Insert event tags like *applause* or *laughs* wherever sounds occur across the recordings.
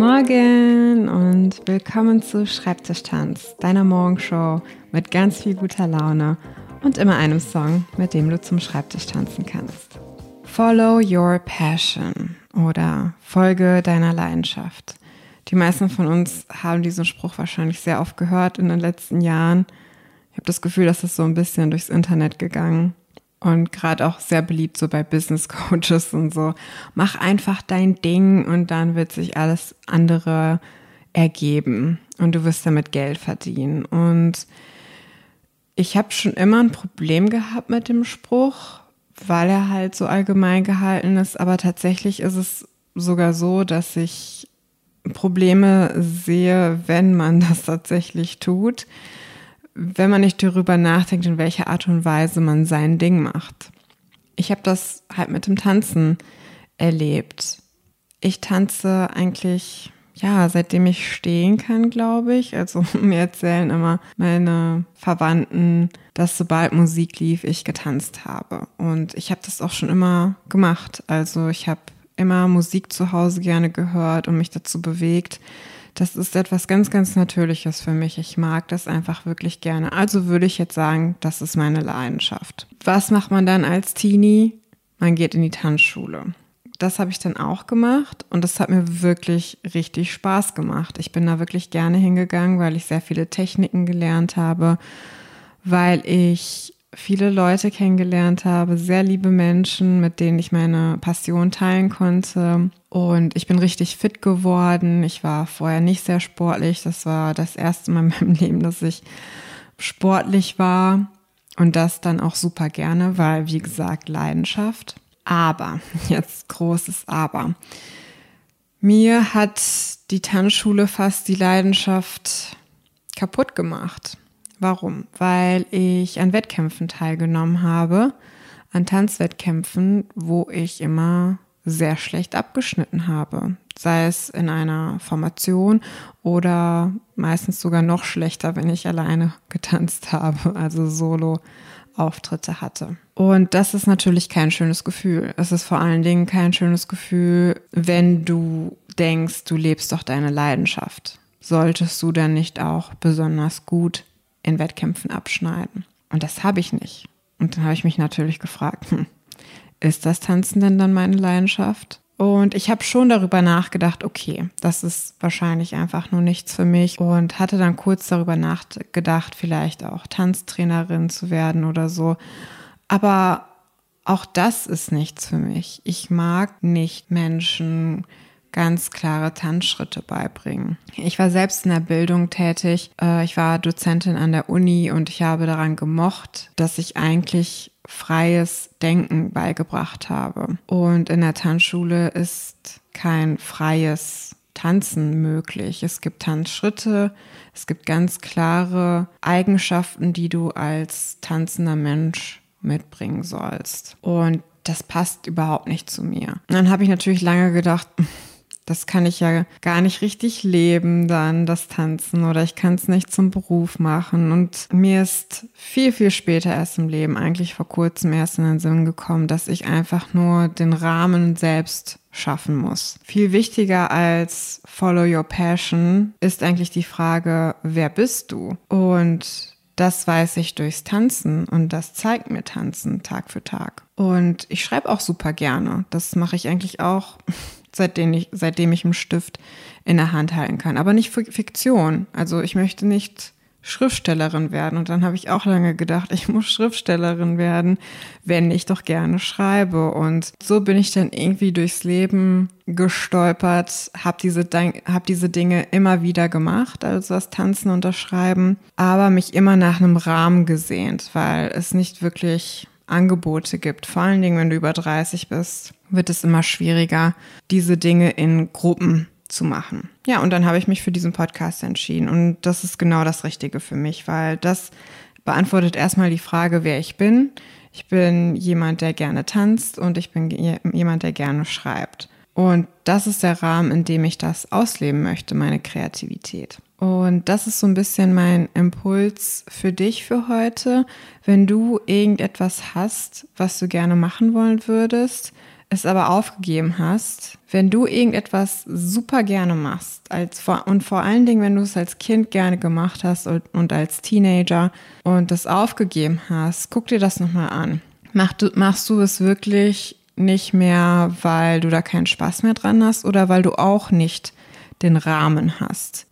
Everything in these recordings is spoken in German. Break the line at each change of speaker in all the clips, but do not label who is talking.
Morgen und willkommen zu Schreibtischtanz, deiner Morgenshow mit ganz viel guter Laune und immer einem Song, mit dem du zum Schreibtisch tanzen kannst. Follow your passion oder Folge deiner Leidenschaft. Die meisten von uns haben diesen Spruch wahrscheinlich sehr oft gehört in den letzten Jahren. Ich habe das Gefühl, dass es so ein bisschen durchs Internet gegangen und gerade auch sehr beliebt so bei Business Coaches und so. Mach einfach dein Ding und dann wird sich alles andere ergeben und du wirst damit Geld verdienen. Und ich habe schon immer ein Problem gehabt mit dem Spruch, weil er halt so allgemein gehalten ist. Aber tatsächlich ist es sogar so, dass ich Probleme sehe, wenn man das tatsächlich tut wenn man nicht darüber nachdenkt, in welcher Art und Weise man sein Ding macht. Ich habe das halt mit dem Tanzen erlebt. Ich tanze eigentlich, ja, seitdem ich stehen kann, glaube ich. Also *laughs* mir erzählen immer meine Verwandten, dass sobald Musik lief, ich getanzt habe. Und ich habe das auch schon immer gemacht. Also ich habe immer Musik zu Hause gerne gehört und mich dazu bewegt. Das ist etwas ganz, ganz Natürliches für mich. Ich mag das einfach wirklich gerne. Also würde ich jetzt sagen, das ist meine Leidenschaft. Was macht man dann als Teenie? Man geht in die Tanzschule. Das habe ich dann auch gemacht und das hat mir wirklich richtig Spaß gemacht. Ich bin da wirklich gerne hingegangen, weil ich sehr viele Techniken gelernt habe, weil ich viele Leute kennengelernt habe, sehr liebe Menschen, mit denen ich meine Passion teilen konnte. Und ich bin richtig fit geworden. Ich war vorher nicht sehr sportlich. Das war das erste Mal in meinem *laughs* Leben, dass ich sportlich war. Und das dann auch super gerne, weil, wie gesagt, Leidenschaft. Aber, *laughs* jetzt großes Aber. Mir hat die Tanzschule fast die Leidenschaft kaputt gemacht. Warum? Weil ich an Wettkämpfen teilgenommen habe, an Tanzwettkämpfen, wo ich immer sehr schlecht abgeschnitten habe. Sei es in einer Formation oder meistens sogar noch schlechter, wenn ich alleine *laughs* getanzt habe, also Solo-Auftritte hatte. Und das ist natürlich kein schönes Gefühl. Es ist vor allen Dingen kein schönes Gefühl, wenn du denkst, du lebst doch deine Leidenschaft. Solltest du dann nicht auch besonders gut in Wettkämpfen abschneiden. Und das habe ich nicht. Und dann habe ich mich natürlich gefragt, hm, ist das Tanzen denn dann meine Leidenschaft? Und ich habe schon darüber nachgedacht, okay, das ist wahrscheinlich einfach nur nichts für mich und hatte dann kurz darüber nachgedacht, vielleicht auch Tanztrainerin zu werden oder so. Aber auch das ist nichts für mich. Ich mag nicht Menschen ganz klare Tanzschritte beibringen. Ich war selbst in der Bildung tätig. Äh, ich war Dozentin an der Uni und ich habe daran gemocht, dass ich eigentlich freies Denken beigebracht habe. Und in der Tanzschule ist kein freies Tanzen möglich. Es gibt Tanzschritte, es gibt ganz klare Eigenschaften, die du als tanzender Mensch mitbringen sollst. Und das passt überhaupt nicht zu mir. Und dann habe ich natürlich lange gedacht, das kann ich ja gar nicht richtig leben dann, das Tanzen oder ich kann es nicht zum Beruf machen. Und mir ist viel, viel später erst im Leben, eigentlich vor kurzem erst in den Sinn gekommen, dass ich einfach nur den Rahmen selbst schaffen muss. Viel wichtiger als Follow Your Passion ist eigentlich die Frage, wer bist du? Und das weiß ich durchs Tanzen und das zeigt mir Tanzen Tag für Tag. Und ich schreibe auch super gerne. Das mache ich eigentlich auch seitdem ich, seitdem ich einen Stift in der Hand halten kann. Aber nicht Fiktion. Also ich möchte nicht Schriftstellerin werden. Und dann habe ich auch lange gedacht, ich muss Schriftstellerin werden, wenn ich doch gerne schreibe. Und so bin ich dann irgendwie durchs Leben gestolpert, habe diese, hab diese Dinge immer wieder gemacht, also das Tanzen und das Schreiben, aber mich immer nach einem Rahmen gesehnt, weil es nicht wirklich Angebote gibt. Vor allen Dingen, wenn du über 30 bist, wird es immer schwieriger, diese Dinge in Gruppen zu machen. Ja, und dann habe ich mich für diesen Podcast entschieden. Und das ist genau das Richtige für mich, weil das beantwortet erstmal die Frage, wer ich bin. Ich bin jemand, der gerne tanzt und ich bin jemand, der gerne schreibt. Und das ist der Rahmen, in dem ich das ausleben möchte, meine Kreativität. Und das ist so ein bisschen mein Impuls für dich für heute. Wenn du irgendetwas hast, was du gerne machen wollen würdest, es aber aufgegeben hast, wenn du irgendetwas super gerne machst als und vor allen Dingen, wenn du es als Kind gerne gemacht hast und, und als Teenager und das aufgegeben hast, guck dir das nochmal an. Mach du, machst du es wirklich nicht mehr, weil du da keinen Spaß mehr dran hast oder weil du auch nicht den Rahmen hast,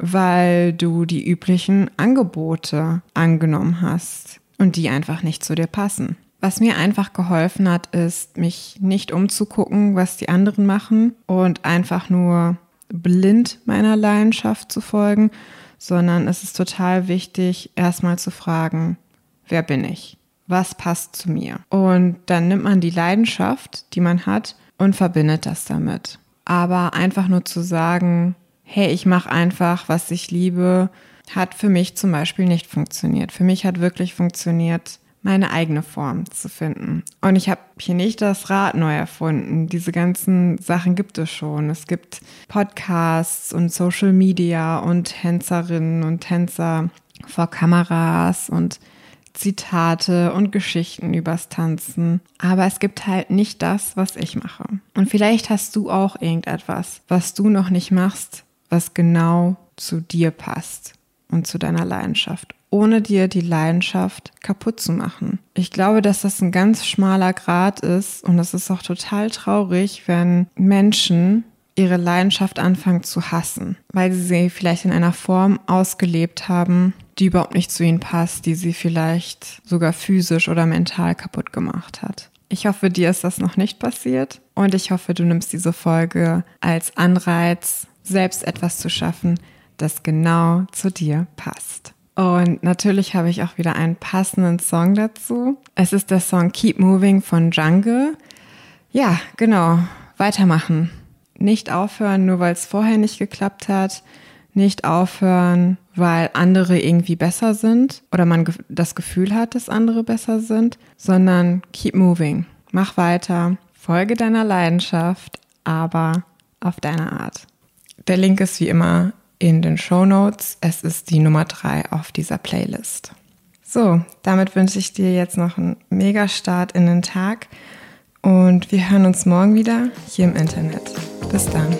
weil du die üblichen Angebote angenommen hast und die einfach nicht zu dir passen. Was mir einfach geholfen hat, ist, mich nicht umzugucken, was die anderen machen und einfach nur blind meiner Leidenschaft zu folgen, sondern es ist total wichtig, erstmal zu fragen, wer bin ich? Was passt zu mir? Und dann nimmt man die Leidenschaft, die man hat, und verbindet das damit. Aber einfach nur zu sagen, hey, ich mache einfach, was ich liebe, hat für mich zum Beispiel nicht funktioniert. Für mich hat wirklich funktioniert, meine eigene Form zu finden. Und ich habe hier nicht das Rad neu erfunden. Diese ganzen Sachen gibt es schon. Es gibt Podcasts und Social Media und Tänzerinnen und Tänzer vor Kameras und Zitate und Geschichten übers Tanzen. Aber es gibt halt nicht das, was ich mache. Und vielleicht hast du auch irgendetwas, was du noch nicht machst, was genau zu dir passt und zu deiner Leidenschaft ohne dir die Leidenschaft kaputt zu machen. Ich glaube, dass das ein ganz schmaler Grad ist und es ist auch total traurig, wenn Menschen ihre Leidenschaft anfangen zu hassen, weil sie sie vielleicht in einer Form ausgelebt haben, die überhaupt nicht zu ihnen passt, die sie vielleicht sogar physisch oder mental kaputt gemacht hat. Ich hoffe, dir ist das noch nicht passiert und ich hoffe, du nimmst diese Folge als Anreiz, selbst etwas zu schaffen, das genau zu dir passt. Und natürlich habe ich auch wieder einen passenden Song dazu. Es ist der Song Keep Moving von Jungle. Ja, genau. Weitermachen. Nicht aufhören, nur weil es vorher nicht geklappt hat. Nicht aufhören, weil andere irgendwie besser sind oder man das Gefühl hat, dass andere besser sind, sondern keep moving. Mach weiter. Folge deiner Leidenschaft, aber auf deine Art. Der Link ist wie immer in den Show Notes. Es ist die Nummer drei auf dieser Playlist. So, damit wünsche ich dir jetzt noch einen mega Start in den Tag und wir hören uns morgen wieder hier im Internet. Bis dann.